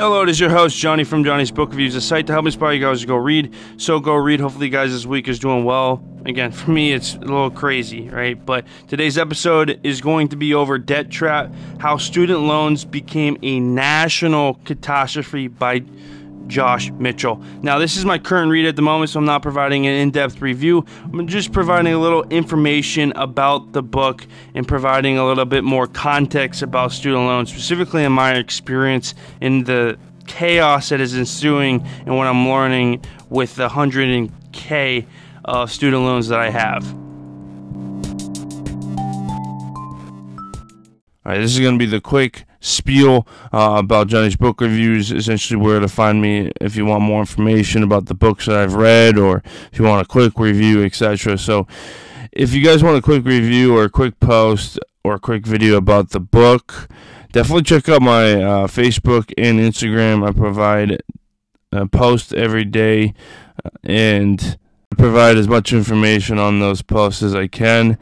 Hello, it is your host, Johnny from Johnny's Book Reviews, a site to help inspire you guys to go read. So go read. Hopefully, you guys this week is doing well. Again, for me, it's a little crazy, right? But today's episode is going to be over debt trap, how student loans became a national catastrophe by Josh Mitchell. Now, this is my current read at the moment, so I'm not providing an in depth review. I'm just providing a little information about the book and providing a little bit more context about student loans, specifically in my experience in the chaos that is ensuing and what I'm learning with the 100k of student loans that I have. All right, this is going to be the quick spiel uh, about Johnny's book reviews, essentially where to find me if you want more information about the books that I've read or if you want a quick review, etc. So, if you guys want a quick review or a quick post or a quick video about the book, definitely check out my uh, Facebook and Instagram. I provide a post every day uh, and provide as much information on those posts as I can.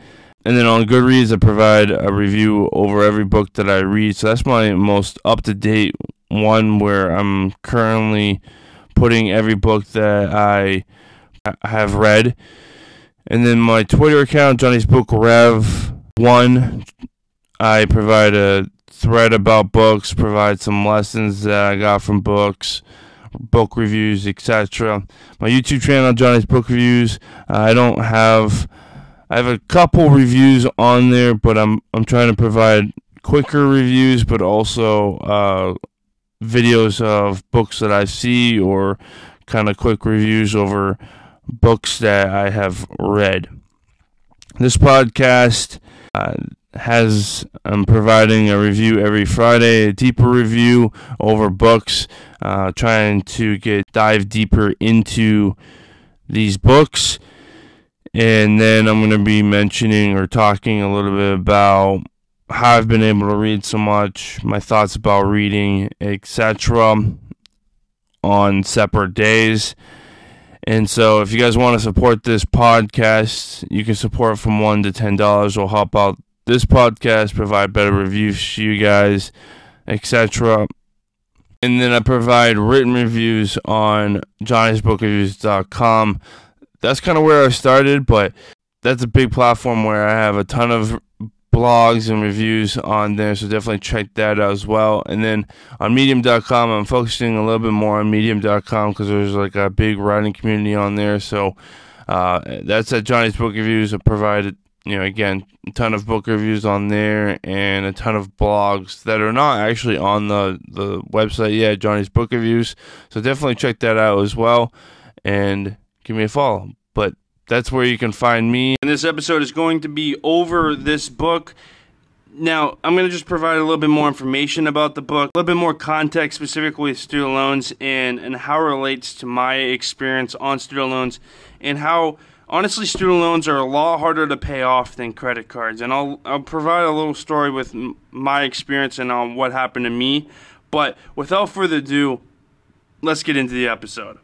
And then on Goodreads, I provide a review over every book that I read. So that's my most up to date one where I'm currently putting every book that I have read. And then my Twitter account, Johnny's Book Rev One, I provide a thread about books, provide some lessons that I got from books, book reviews, etc. My YouTube channel, Johnny's Book Reviews. I don't have I have a couple reviews on there, but I'm I'm trying to provide quicker reviews, but also uh, videos of books that I see or kind of quick reviews over books that I have read. This podcast uh, has I'm providing a review every Friday, a deeper review over books, uh, trying to get dive deeper into these books and then I'm going to be mentioning or talking a little bit about how I've been able to read so much, my thoughts about reading, etc. on separate days. And so if you guys want to support this podcast, you can support from 1 to $10. We'll help out this podcast, provide better reviews to you guys, etc. And then I provide written reviews on johnnysbookreviews.com that's kind of where I started, but that's a big platform where I have a ton of blogs and reviews on there, so definitely check that out as well. And then on Medium.com, I'm focusing a little bit more on Medium.com because there's like a big writing community on there. So uh, that's at Johnny's Book Reviews. I provided, you know, again, a ton of book reviews on there and a ton of blogs that are not actually on the the website yet, Johnny's Book Reviews. So definitely check that out as well. And give me a follow. But that's where you can find me. And this episode is going to be over this book. Now, I'm going to just provide a little bit more information about the book, a little bit more context specifically with student loans and, and how it relates to my experience on student loans and how honestly student loans are a lot harder to pay off than credit cards. And I'll, I'll provide a little story with my experience and on what happened to me. But without further ado, let's get into the episode.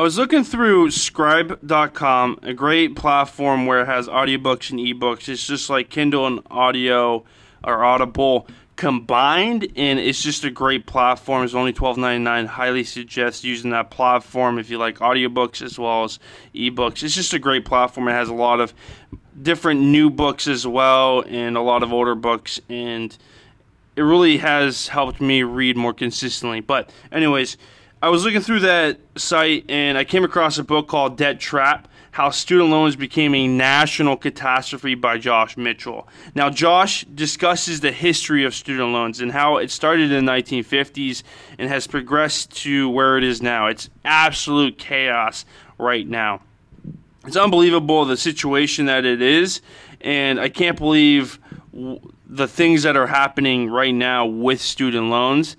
I was looking through Scribd.com, a great platform where it has audiobooks and ebooks. It's just like Kindle and audio or Audible combined, and it's just a great platform. It's only $12.99. Highly suggest using that platform if you like audiobooks as well as ebooks. It's just a great platform. It has a lot of different new books as well, and a lot of older books, and it really has helped me read more consistently. But, anyways, I was looking through that site and I came across a book called Debt Trap How Student Loans Became a National Catastrophe by Josh Mitchell. Now, Josh discusses the history of student loans and how it started in the 1950s and has progressed to where it is now. It's absolute chaos right now. It's unbelievable the situation that it is, and I can't believe the things that are happening right now with student loans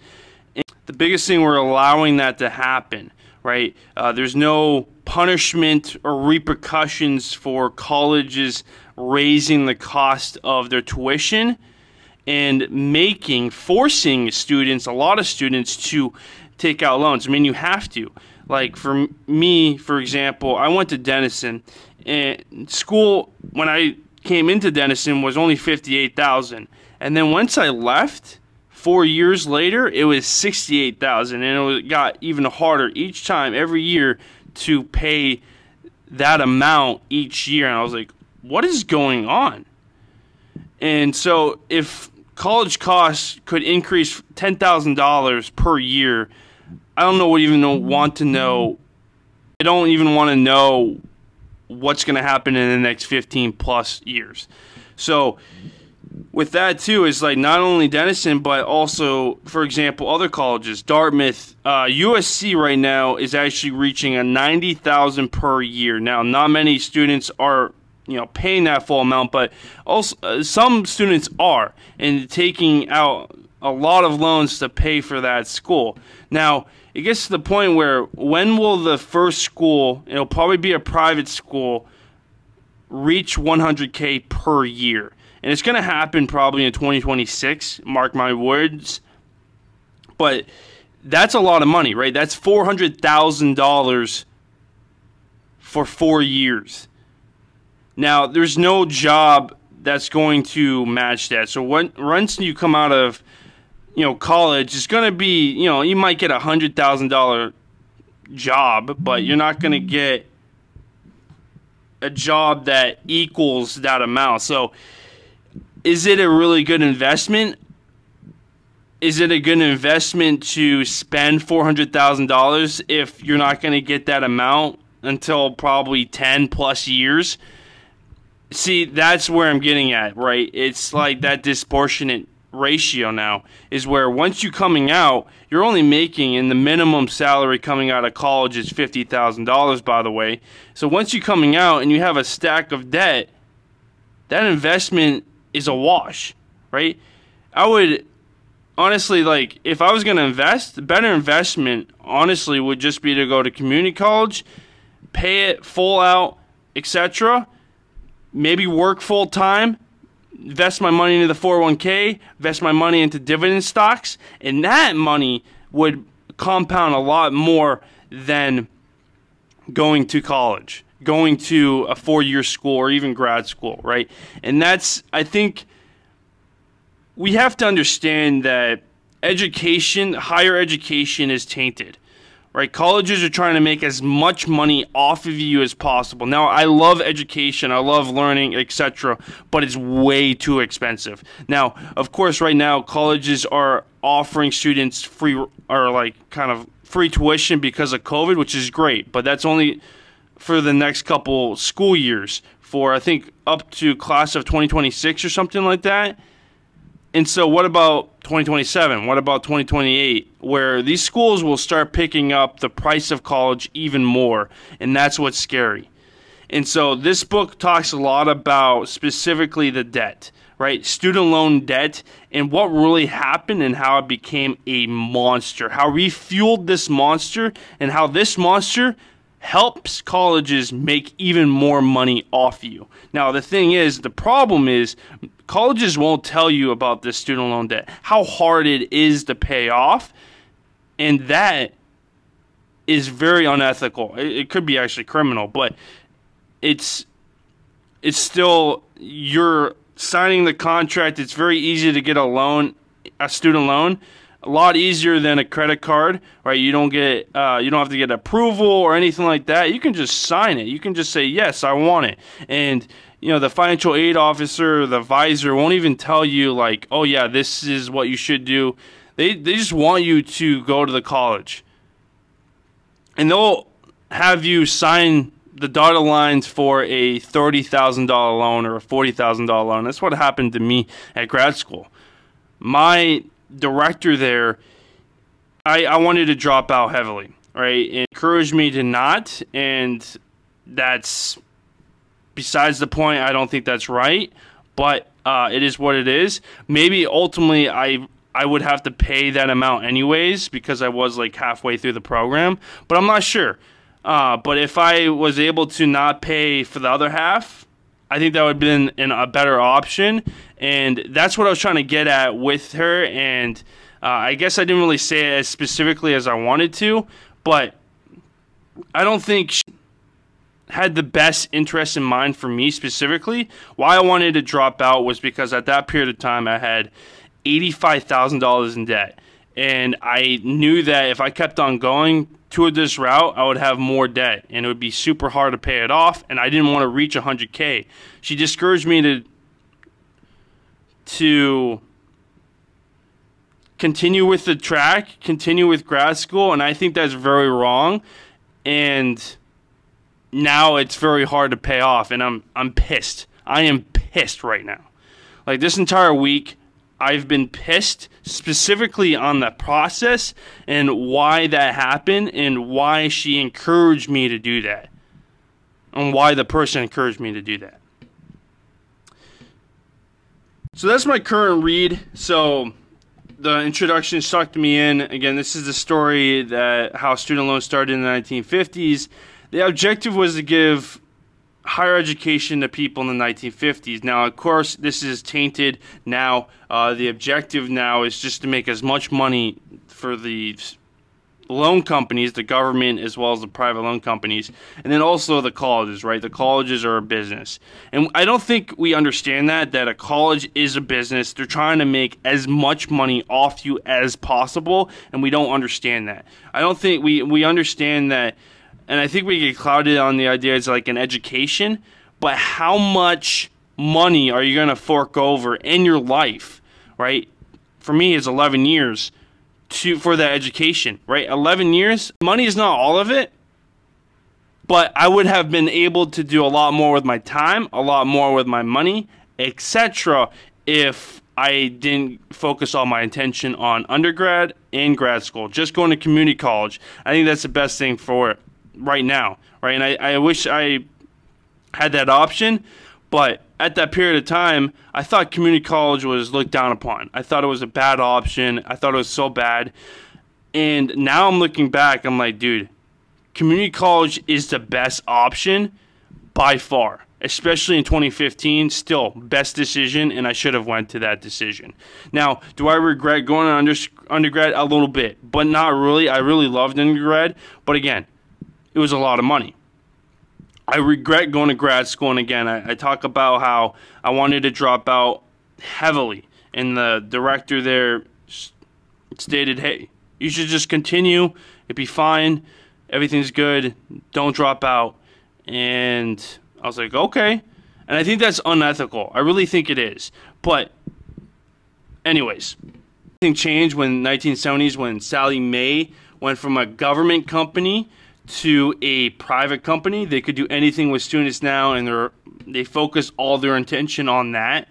the biggest thing we're allowing that to happen, right? Uh, there's no punishment or repercussions for colleges raising the cost of their tuition and making, forcing students, a lot of students, to take out loans. I mean, you have to. Like for me, for example, I went to Denison and school when I came into Denison was only 58,000. And then once I left, 4 years later, it was 68,000 and it got even harder each time every year to pay that amount each year and I was like, what is going on? And so if college costs could increase $10,000 per year, I don't know what even want to know. I don't even want to know what's going to happen in the next 15 plus years. So with that too is like not only Denison but also for example other colleges. Dartmouth uh, USC right now is actually reaching a 90,000 per year. Now not many students are you know paying that full amount but also uh, some students are and taking out a lot of loans to pay for that school. Now it gets to the point where when will the first school it'll probably be a private school reach 100k per year and it's going to happen probably in 2026. Mark my words. But that's a lot of money, right? That's four hundred thousand dollars for four years. Now, there's no job that's going to match that. So when once you come out of you know college, it's going to be you know you might get a hundred thousand dollar job, but you're not going to get a job that equals that amount. So is it a really good investment? Is it a good investment to spend $400,000 if you're not going to get that amount until probably 10 plus years? See, that's where I'm getting at, right? It's like that disproportionate ratio now is where once you're coming out, you're only making in the minimum salary coming out of college is $50,000 by the way. So once you're coming out and you have a stack of debt, that investment is a wash, right? I would honestly like if I was going to invest, the better investment honestly would just be to go to community college, pay it full out, etc. Maybe work full time, invest my money into the 401k, invest my money into dividend stocks, and that money would compound a lot more than going to college going to a four year school or even grad school, right? And that's, I think, we have to understand that education, higher education, is tainted. Right, colleges are trying to make as much money off of you as possible. Now, I love education, I love learning, etc., but it's way too expensive. Now, of course, right now colleges are offering students free or like kind of free tuition because of COVID, which is great, but that's only for the next couple school years for I think up to class of 2026 or something like that. And so what about 2027? What about 2028 where these schools will start picking up the price of college even more and that's what's scary. And so this book talks a lot about specifically the debt, right? Student loan debt and what really happened and how it became a monster. How we fueled this monster and how this monster helps colleges make even more money off you. Now, the thing is, the problem is colleges won't tell you about this student loan debt, how hard it is to pay off, and that is very unethical. It, it could be actually criminal, but it's it's still you're signing the contract. It's very easy to get a loan, a student loan a lot easier than a credit card, right? You don't get uh, you don't have to get approval or anything like that. You can just sign it. You can just say yes, I want it, and you know the financial aid officer, the advisor won't even tell you like, oh yeah, this is what you should do. They they just want you to go to the college, and they'll have you sign the dotted lines for a thirty thousand dollar loan or a forty thousand dollar loan. That's what happened to me at grad school. My director there, I, I wanted to drop out heavily, right? It encouraged me to not, and that's besides the point. I don't think that's right, but uh, it is what it is. Maybe ultimately I I would have to pay that amount anyways because I was like halfway through the program, but I'm not sure. Uh, but if I was able to not pay for the other half, I think that would have been an, a better option. And that's what I was trying to get at with her. And uh, I guess I didn't really say it as specifically as I wanted to, but I don't think she had the best interest in mind for me specifically. Why I wanted to drop out was because at that period of time I had $85,000 in debt. And I knew that if I kept on going toward this route, I would have more debt and it would be super hard to pay it off. And I didn't want to reach 100K. She discouraged me to, to continue with the track, continue with grad school. And I think that's very wrong. And now it's very hard to pay off. And I'm, I'm pissed. I am pissed right now. Like this entire week, I've been pissed specifically on the process and why that happened and why she encouraged me to do that. And why the person encouraged me to do that. So that's my current read. So the introduction sucked me in. Again, this is the story that how student loans started in the 1950s. The objective was to give higher education to people in the 1950s. Now, of course, this is tainted now. Uh, the objective now is just to make as much money for the loan companies, the government, as well as the private loan companies, and then also the colleges, right? The colleges are a business. And I don't think we understand that, that a college is a business. They're trying to make as much money off you as possible, and we don't understand that. I don't think we, we understand that and I think we get clouded on the idea it's like an education, but how much money are you going to fork over in your life, right? For me, it's 11 years to for that education, right? 11 years. Money is not all of it, but I would have been able to do a lot more with my time, a lot more with my money, etc. if I didn't focus all my attention on undergrad and grad school. Just going to community college. I think that's the best thing for it right now, right? And I, I wish I had that option, but at that period of time, I thought community college was looked down upon. I thought it was a bad option. I thought it was so bad. And now I'm looking back, I'm like, dude, community college is the best option by far especially in 2015 still best decision and i should have went to that decision now do i regret going to under, undergrad a little bit but not really i really loved undergrad but again it was a lot of money. I regret going to grad school, and again, I, I talk about how I wanted to drop out heavily, and the director there stated, "Hey, you should just continue. It'd be fine. Everything's good. Don't drop out." And I was like, "Okay." And I think that's unethical. I really think it is. But, anyways, thing changed when 1970s when Sallie Mae went from a government company to a private company. They could do anything with students now, and they're they focus all their attention on that,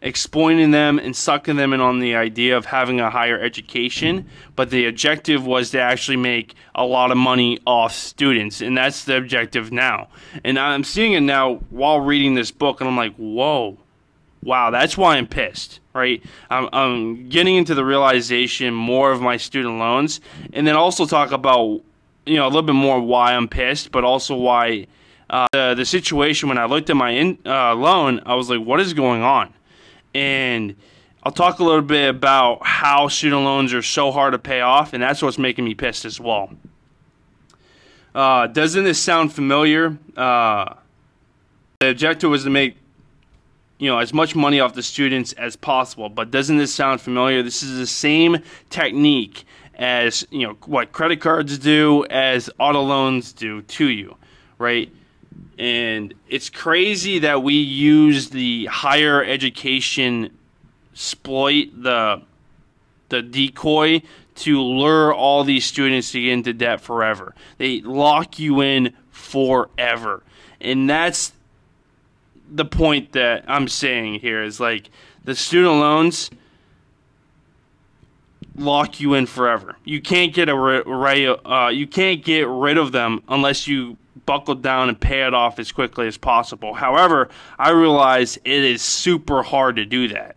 exploiting them and sucking them in on the idea of having a higher education. But the objective was to actually make a lot of money off students, and that's the objective now. And I'm seeing it now while reading this book, and I'm like, whoa. Wow, that's why I'm pissed, right? I'm, I'm getting into the realization more of my student loans, and then also talk about you know a little bit more why I'm pissed, but also why uh, the the situation when I looked at my in, uh, loan, I was like, what is going on? And I'll talk a little bit about how student loans are so hard to pay off, and that's what's making me pissed as well. Uh, doesn't this sound familiar? Uh, the objective was to make you know as much money off the students as possible, but doesn't this sound familiar? This is the same technique as you know what credit cards do, as auto loans do to you, right? And it's crazy that we use the higher education exploit the the decoy to lure all these students to get into debt forever. They lock you in forever. And that's the point that I'm saying here is like the student loans lock you in forever. You can't get a ri- uh, you can't get rid of them unless you buckle down and pay it off as quickly as possible. However, I realize it is super hard to do that,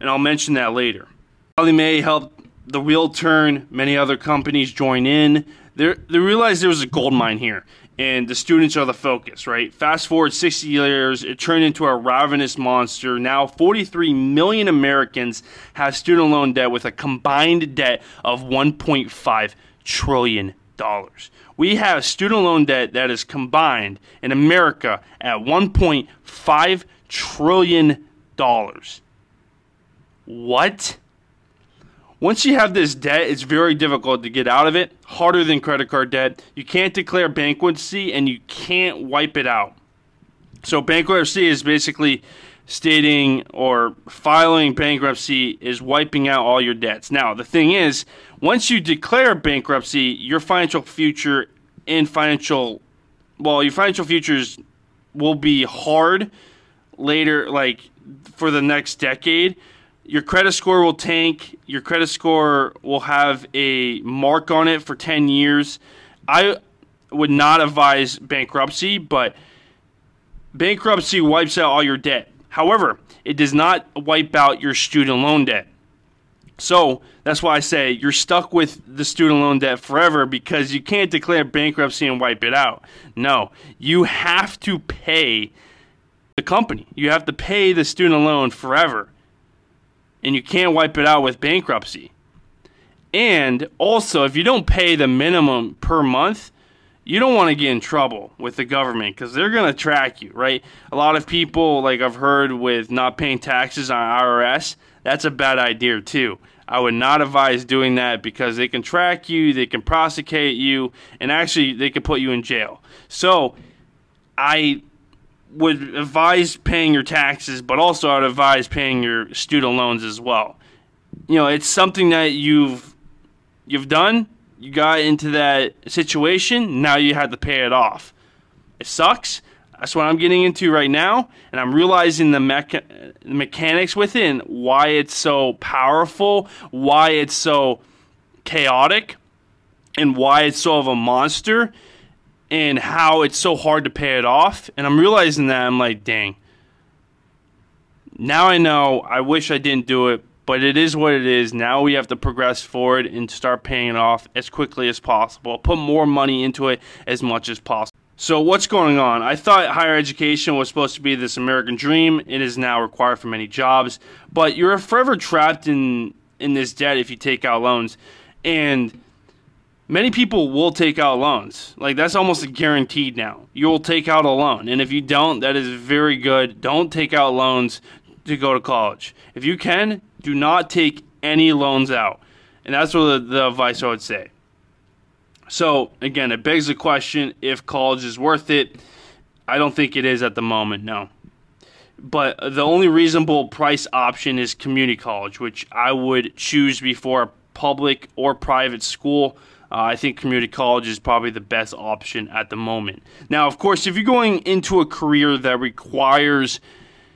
and I'll mention that later. Sallie Mae helped the wheel turn. Many other companies join in. They they realized there was a gold mine here, and the students are the focus, right? Fast forward 60 years, it turned into a ravenous monster. Now, 43 million Americans have student loan debt with a combined debt of 1.5 trillion dollars. We have student loan debt that is combined in America at 1.5 trillion dollars. What? Once you have this debt, it's very difficult to get out of it, harder than credit card debt. You can't declare bankruptcy and you can't wipe it out. So, bankruptcy is basically stating or filing bankruptcy is wiping out all your debts. Now, the thing is, once you declare bankruptcy, your financial future and financial well, your financial futures will be hard later like for the next decade your credit score will tank. Your credit score will have a mark on it for 10 years. I would not advise bankruptcy, but bankruptcy wipes out all your debt. However, it does not wipe out your student loan debt. So that's why I say you're stuck with the student loan debt forever because you can't declare bankruptcy and wipe it out. No, you have to pay the company. You have to pay the student loan forever and you can't wipe it out with bankruptcy. And also, if you don't pay the minimum per month, you don't want to get in trouble with the government because they're going to track you, right? A lot of people, like I've heard, with not paying taxes on IRS, that's a bad idea too. I would not advise doing that because they can track you, they can prosecute you, and actually they can put you in jail. So, I would advise paying your taxes, but also I'd advise paying your student loans as well. You know, it's something that you've you've done. You got into that situation. Now you have to pay it off. It sucks. That's what I'm getting into right now, and I'm realizing the, mecha- mechanics within why it's so powerful, why it's so chaotic, and why it's so of a monster and how it's so hard to pay it off. And I'm realizing that I'm like, dang. Now I know. I wish I didn't do it, but it is what it is. Now we have to progress forward and start paying it off as quickly as possible. Put more money into it as much as possible. So what's going on? I thought higher education was supposed to be this American dream. It is now required for many jobs, but you're forever trapped in in this debt if you take out loans. And many people will take out loans. Like that's almost guaranteed now. You will take out a loan, and if you don't, that is very good. Don't take out loans to go to college. If you can, do not take any loans out, and that's what the, the advice I would say. So again, it begs the question: if college is worth it? I don't think it is at the moment. No. But the only reasonable price option is community college, which I would choose before a public or private school uh, I think community college is probably the best option at the moment. Now, of course, if you're going into a career that requires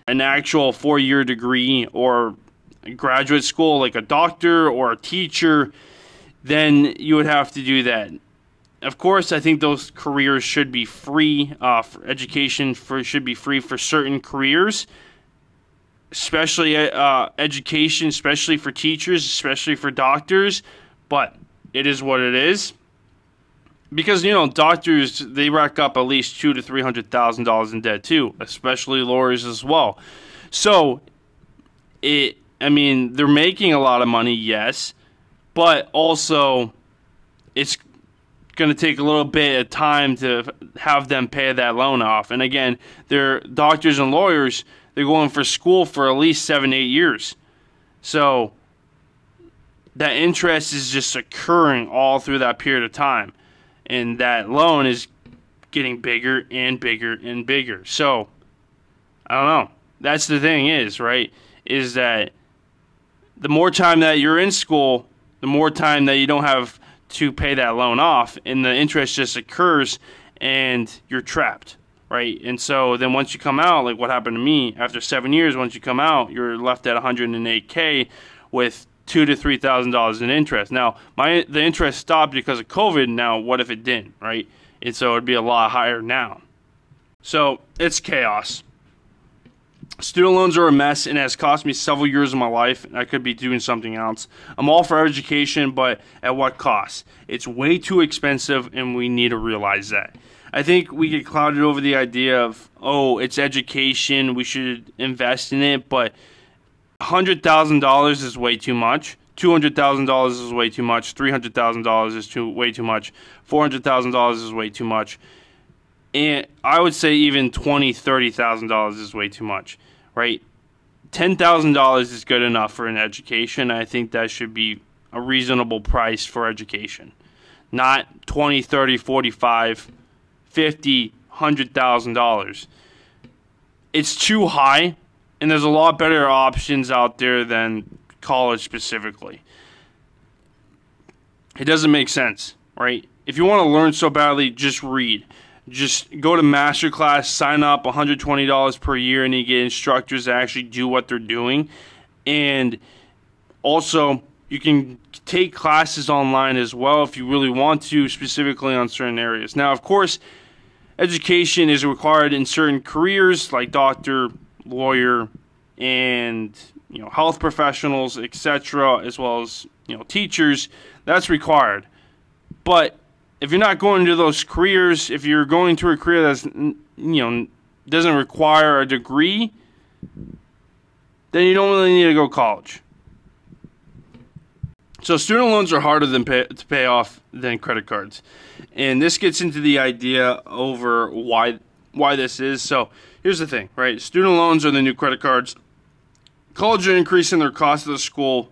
an actual four year degree or graduate school, like a doctor or a teacher, then you would have to do that. Of course, I think those careers should be free. Uh, for education for should be free for certain careers, especially uh, education, especially for teachers, especially for doctors. But it is what it is. Because you know, doctors they rack up at least two to three hundred thousand dollars in debt too, especially lawyers as well. So, it I mean they're making a lot of money, yes, but also it's going to take a little bit of time to have them pay that loan off. And again, they're doctors and lawyers. They're going for school for at least seven, eight years. So that interest is just occurring all through that period of time. And that loan is getting bigger and bigger and bigger. So, I don't know. That's the thing is, right? Is that the more time that you're in school, the more time that you don't have to pay that loan off, and the interest just occurs and you're trapped, right? And so then once you come out, like what happened to me after seven years, once you come out, you're left at 108K with two to three thousand dollars in interest. Now, my the interest stopped because of COVID. Now, what if it didn't? Right, and so it'd be a lot higher now. So it's chaos. Student loans are a mess and has cost me several years of my life. I could be doing something else. I'm all for education, but at what cost? It's way too expensive, and we need to realize that. I think we get clouded over the idea of, oh, it's education, we should invest in it, but $100,000 is way too much. two hundred thousand dollars is way too much. Three hundred thousand dollars is too way too much. Four hundred thousand dollars is way too much. And I would say even twenty, thirty thousand dollars is way too much, right? Ten thousand dollars is good enough for an education. I think that should be a reasonable price for education. Not 20, 30, 45, 50, $100,000. It's too high, and there's a lot better options out there than college specifically. It doesn't make sense, right? If you want to learn so badly, just read. Just go to masterclass, sign up $120 per year, and you get instructors that actually do what they're doing. And also, you can take classes online as well if you really want to, specifically on certain areas. Now, of course, education is required in certain careers like doctor, lawyer, and you know health professionals, etc., as well as you know teachers. That's required. But if you're not going to those careers, if you're going to a career that's you know doesn't require a degree, then you don't really need to go college. So student loans are harder than pay, to pay off than credit cards, and this gets into the idea over why why this is. So here's the thing, right? Student loans are the new credit cards. Colleges are increasing their cost of the school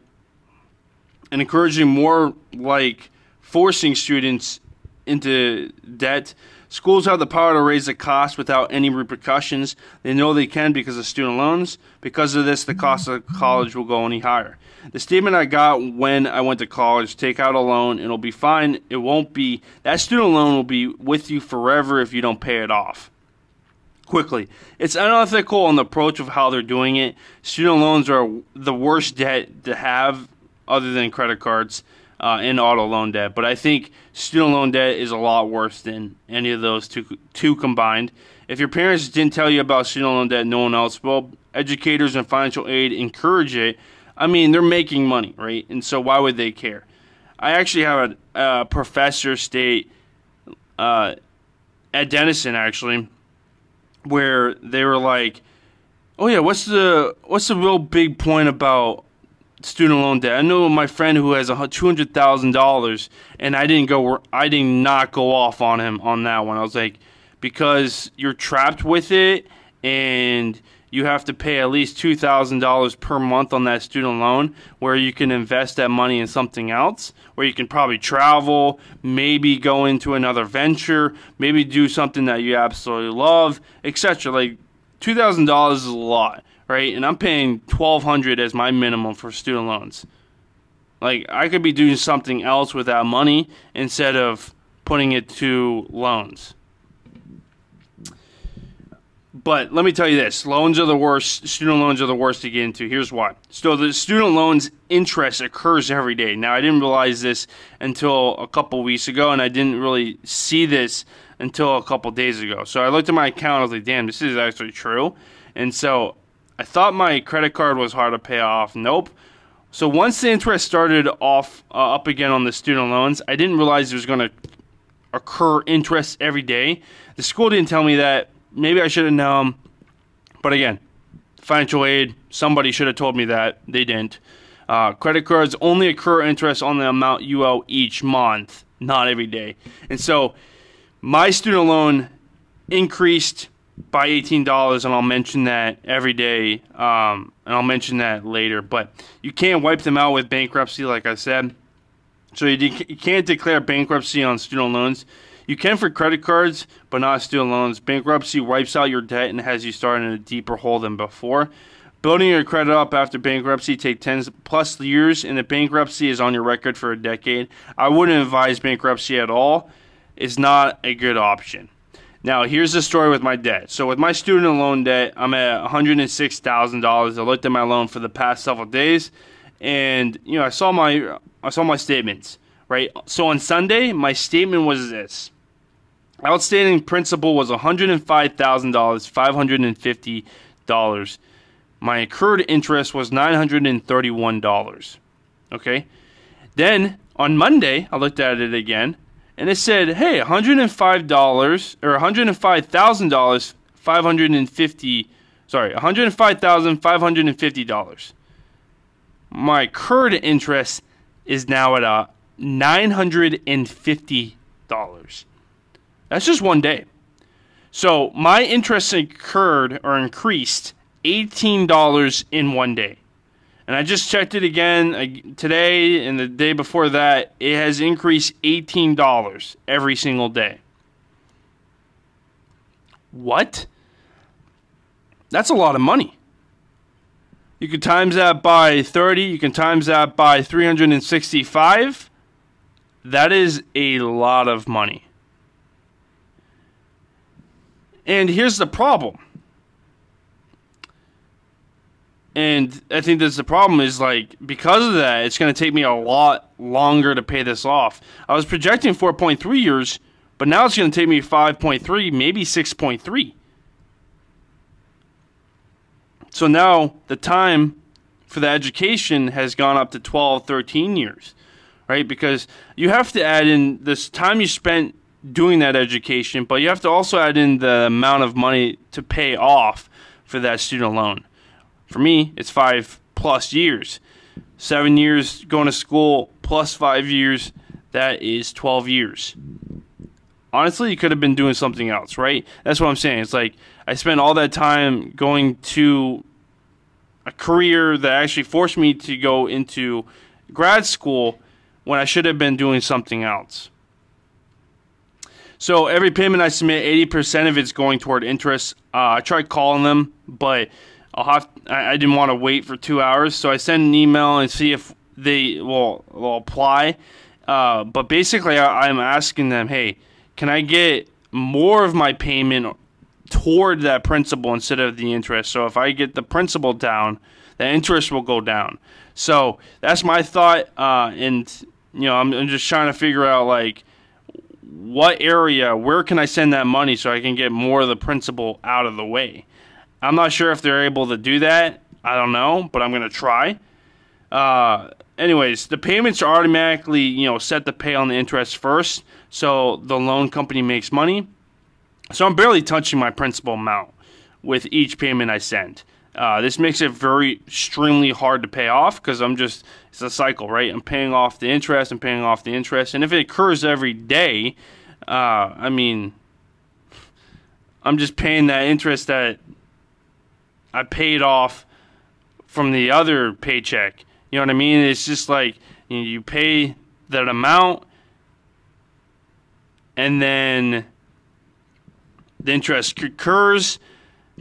and encouraging more like forcing students into debt. Schools have the power to raise the cost without any repercussions. They know they can because of student loans. Because of this, the cost of college will go any higher. The statement I got when I went to college take out a loan, it'll be fine. It won't be, that student loan will be with you forever if you don't pay it off quickly. It's unethical in the approach of how they're doing it. Student loans are the worst debt to have other than credit cards uh, and auto loan debt. But I think student loan debt is a lot worse than any of those two, two combined. If your parents didn't tell you about student loan debt, no one else will. Educators and financial aid encourage it I mean, they're making money, right? And so why would they care? I actually have a, a professor state uh, at Denison actually, where they were like, "Oh yeah, what's the what's the real big point about student loan debt?" I know my friend who has a two hundred thousand dollars, and I didn't go, I did not go off on him on that one. I was like, because you're trapped with it, and you have to pay at least $2,000 per month on that student loan where you can invest that money in something else, where you can probably travel, maybe go into another venture, maybe do something that you absolutely love, etc. Like $2,000 is a lot, right? And I'm paying 1200 as my minimum for student loans. Like I could be doing something else with that money instead of putting it to loans. But let me tell you this loans are the worst. Student loans are the worst to get into. Here's why. So, the student loans interest occurs every day. Now, I didn't realize this until a couple weeks ago, and I didn't really see this until a couple days ago. So, I looked at my account. I was like, damn, this is actually true. And so, I thought my credit card was hard to pay off. Nope. So, once the interest started off uh, up again on the student loans, I didn't realize there was going to occur interest every day. The school didn't tell me that maybe I should have known. But again, financial aid, somebody should have told me that. They didn't. Uh, credit cards only accrue interest on the amount you owe each month, not every day. And so my student loan increased by $18, and I'll mention that every day, um, and I'll mention that later. But you can't wipe them out with bankruptcy, like I said. So you, de- you can't declare bankruptcy on student loans. You can for credit cards, but not student loans. Bankruptcy wipes out your debt and has you start in a deeper hole than before. Building your credit up after bankruptcy takes 10 plus years, and if bankruptcy is on your record for a decade, I wouldn't advise bankruptcy at all. It's not a good option. Now, here's the story with my debt. So, with my student loan debt, I'm at $106,000. I looked at my loan for the past several days, and you know, I saw my I saw my statements. Right. So on Sunday, my statement was this: Outstanding principal was $105,550. dollars My accrued interest was $931. Okay? Then on Monday, I looked at it again and it said, "Hey, $105 or $105,000 550 sorry, $105,550." my accrued interest is now at uh, a $950. That's just one day. So my interest incurred or increased $18 in one day. And I just checked it again uh, today and the day before that. It has increased $18 every single day. What? That's a lot of money. You can times that by 30, you can times that by 365. That is a lot of money. And here's the problem. And I think that's the problem is like because of that, it's going to take me a lot longer to pay this off. I was projecting 4.3 years, but now it's going to take me 5.3, maybe 6.3. So now the time for the education has gone up to 12, 13 years, right? Because you have to add in this time you spent doing that education, but you have to also add in the amount of money to pay off for that student loan. For me, it's five plus years. Seven years going to school plus five years, that is 12 years. Honestly, you could have been doing something else, right? That's what I'm saying. It's like I spent all that time going to a career that actually forced me to go into grad school when I should have been doing something else. So every payment I submit, 80% of it's going toward interest. Uh, I tried calling them, but I'll have I, I didn't want to wait for two hours, so I sent an email and see if they will will apply. Uh, but basically, I, I'm asking them, hey, can I get more of my payment toward that principal instead of the interest. So if I get the principal down, the interest will go down. So that's my thought, uh, and you know I'm, I'm, just trying to figure out like what area, where can I send that money so I can get more of the principal out of the way. I'm not sure if they're able to do that. I don't know, but I'm gonna try. Uh, anyways, the payments are automatically you know set to pay on the interest first, so the loan company makes money so I'm barely touching my principal amount with each payment I send. Uh, this makes it very extremely hard to pay off because I'm just it's a cycle, right? I'm paying off the interest and paying off the interest, and if it occurs every day, uh, I mean, I'm just paying that interest that I paid off from the other paycheck. You know what I mean? It's just like you, know, you pay that amount, and then the interest occurs.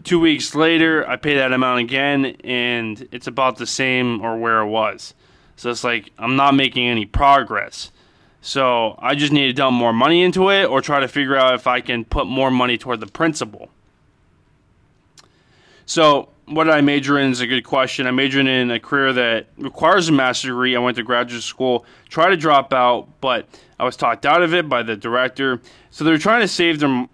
Two weeks later, I pay that amount again, and it's about the same or where it was. So it's like I'm not making any progress. So I just need to dump more money into it or try to figure out if I can put more money toward the principal. So, what did I major in is a good question. I majored in a career that requires a master's degree. I went to graduate school, tried to drop out, but I was talked out of it by the director. So they're trying to save their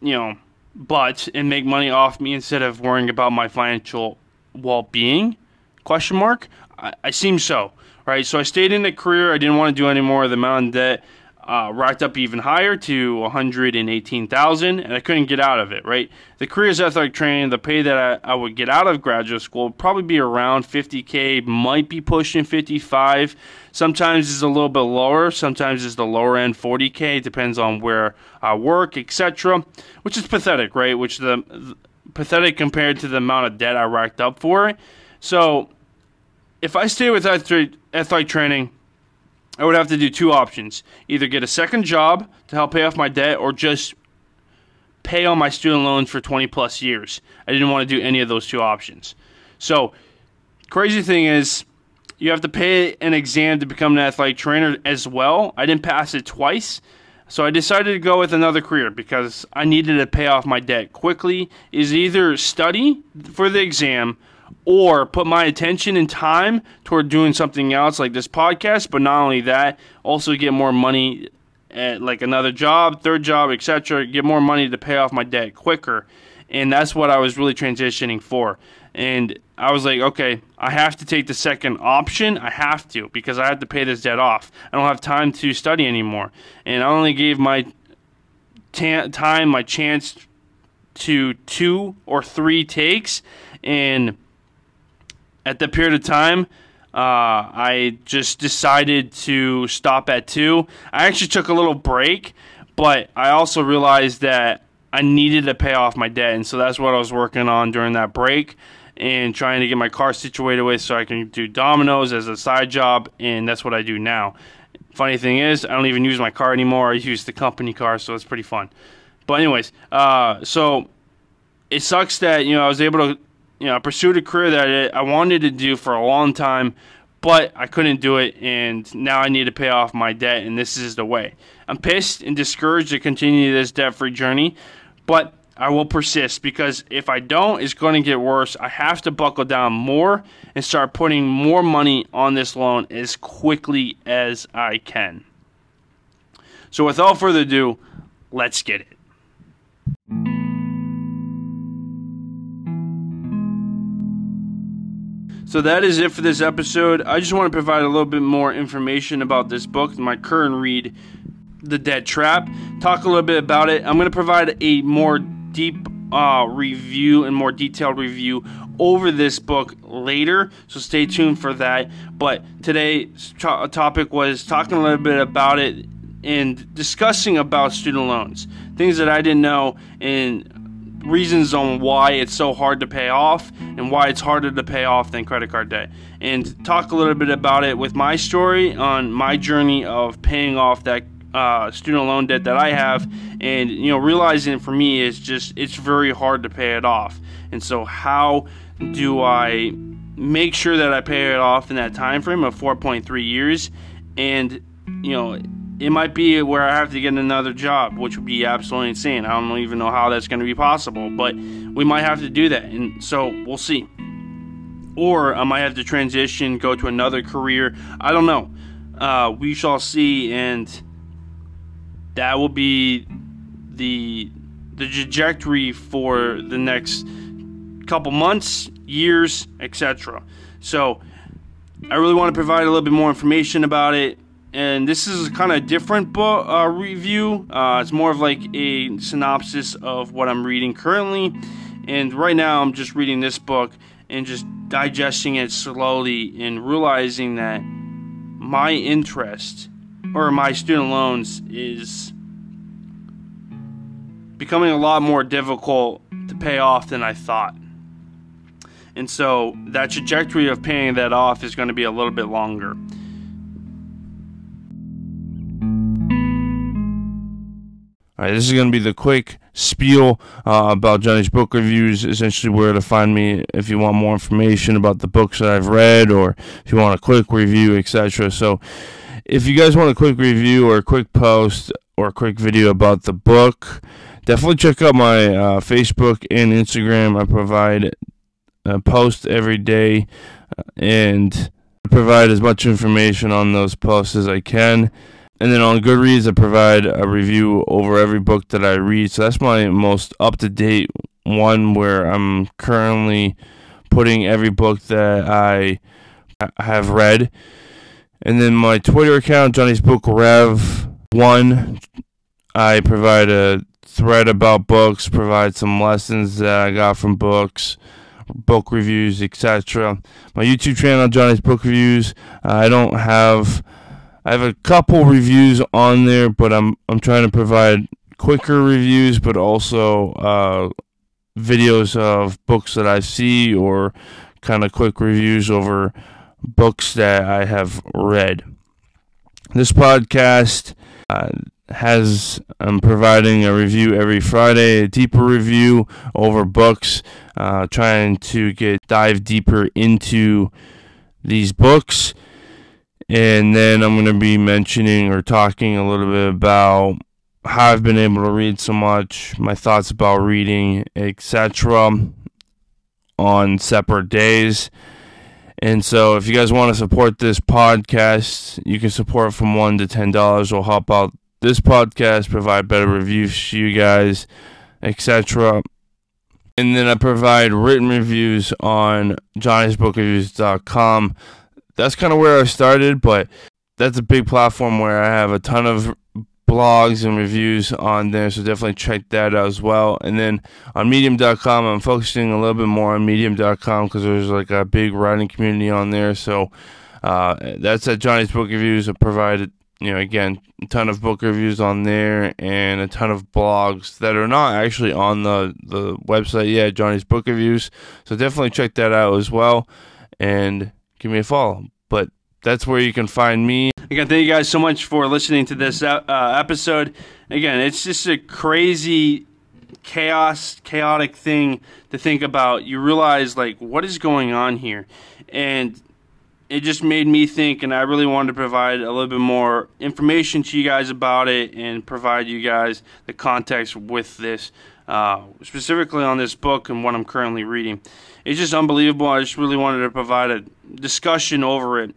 you know, but and make money off me instead of worrying about my financial well-being? Question mark. I, I seem so, right? So I stayed in the career. I didn't want to do any more of the mountain debt uh, racked up even higher to 118,000, and I couldn't get out of it. Right, the careers athletic training, the pay that I, I, would get out of graduate school would probably be around 50k, might be pushing 55. Sometimes it's a little bit lower. Sometimes it's the lower end 40k. Depends on where I work, etc. Which is pathetic, right? Which the, the pathetic compared to the amount of debt I racked up for it. So, if I stay with athletic, athletic training I would have to do two options either get a second job to help pay off my debt or just pay on my student loans for 20 plus years. I didn't want to do any of those two options. So, crazy thing is, you have to pay an exam to become an athletic trainer as well. I didn't pass it twice. So I decided to go with another career because I needed to pay off my debt quickly. Is either study for the exam or put my attention and time toward doing something else like this podcast but not only that also get more money at like another job third job etc get more money to pay off my debt quicker. And that's what i was really transitioning for. And i was like okay i have to take the second option. I have to because i have to pay this debt off. I don't have time to study anymore. And i only gave my time my chance to two or three takes. And at that period of time, uh, I just decided to stop at two. I actually took a little break, but I also realized that I needed to pay off my debt, and so that's what I was working on during that break and trying to get my car situated with so I can do Domino's as a side job, and that's what I do now. Funny thing is, I don't even use my car anymore. I use the company car, so it's pretty fun. But anyways, uh, so it sucks that you know I was able to you know, I pursued a career that I wanted to do for a long time, but I couldn't do it, and now I need to pay off my debt, and this is the way. I'm pissed and discouraged to continue this debt free journey, but I will persist because if I don't, it's going to get worse. I have to buckle down more and start putting more money on this loan as quickly as I can. So, without further ado, let's get it. So that is it for this episode. I just want to provide a little bit more information about this book, my current read, The Debt Trap. Talk a little bit about it. I'm going to provide a more deep uh, review and more detailed review over this book later, so stay tuned for that. But today's topic was talking a little bit about it and discussing about student loans, things that I didn't know and reasons on why it's so hard to pay off and why it's harder to pay off than credit card debt. And talk a little bit about it with my story on my journey of paying off that uh, student loan debt that I have, and you know, realizing for me is just it's very hard to pay it off. And so, how do I make sure that I pay it off in that time frame of 4.3 years? And you know, it might be where I have to get another job, which would be absolutely insane. I don't even know how that's going to be possible, but we might have to do that. And so we'll see. Or I might have to transition, go to another career. I don't know. Uh, we shall see. And that will be the the trajectory for the next couple months, years, etc. So I really want to provide a little bit more information about it and this is a kind of different book uh, review. Uh, it's more of like a synopsis of what I'm reading currently, and right now I'm just reading this book and just digesting it slowly and realizing that my interest or my student loans is becoming a lot more difficult to pay off than I thought. And so that trajectory of paying that off is going to be a little bit longer. All right, this is going to be the quick spiel uh, about Johnny's book reviews, essentially where to find me if you want more information about the books that I've read or if you want a quick review, etc. So, if you guys want a quick review or a quick post or a quick video about the book, definitely check out my uh, Facebook and Instagram. I provide a post every day uh, and provide as much information on those posts as I can. And then on Goodreads, I provide a review over every book that I read. So that's my most up to date one where I'm currently putting every book that I have read. And then my Twitter account, Johnny's Book Rev One, I provide a thread about books, provide some lessons that I got from books, book reviews, etc. My YouTube channel, Johnny's Book Reviews. I don't have I have a couple reviews on there, but I'm I'm trying to provide quicker reviews, but also uh, videos of books that I see or kind of quick reviews over books that I have read. This podcast uh, has I'm providing a review every Friday, a deeper review over books, uh, trying to get dive deeper into these books and then I'm going to be mentioning or talking a little bit about how I've been able to read so much, my thoughts about reading, etc. on separate days. And so if you guys want to support this podcast, you can support from 1 to $10 will help out this podcast, provide better reviews to you guys, etc. And then I provide written reviews on johnnysbookreviews.com that's kind of where I started, but that's a big platform where I have a ton of blogs and reviews on there, so definitely check that out as well. And then on Medium.com, I'm focusing a little bit more on Medium.com because there's like a big writing community on there. So uh, that's at Johnny's Book Reviews. I provided, you know, again, a ton of book reviews on there and a ton of blogs that are not actually on the the website yet, Johnny's Book Reviews. So definitely check that out as well, and give me a follow. But that's where you can find me. Again, thank you guys so much for listening to this uh, episode. Again, it's just a crazy chaos, chaotic thing to think about. You realize like what is going on here, and it just made me think, and I really wanted to provide a little bit more information to you guys about it and provide you guys the context with this, uh, specifically on this book and what I'm currently reading. It's just unbelievable. I just really wanted to provide a discussion over it.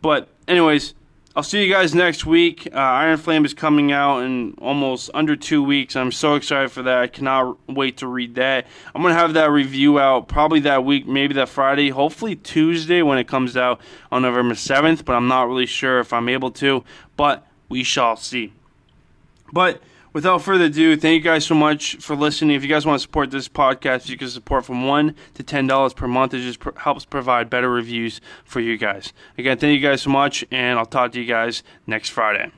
But, anyways, I'll see you guys next week. Uh, Iron Flame is coming out in almost under two weeks. I'm so excited for that. I cannot wait to read that. I'm going to have that review out probably that week, maybe that Friday, hopefully Tuesday when it comes out on November 7th, but I'm not really sure if I'm able to. But we shall see. But without further ado, thank you guys so much for listening. If you guys want to support this podcast, you can support from one to ten dollars per month. It just pr- helps provide better reviews for you guys. Again, thank you guys so much, and I'll talk to you guys next Friday.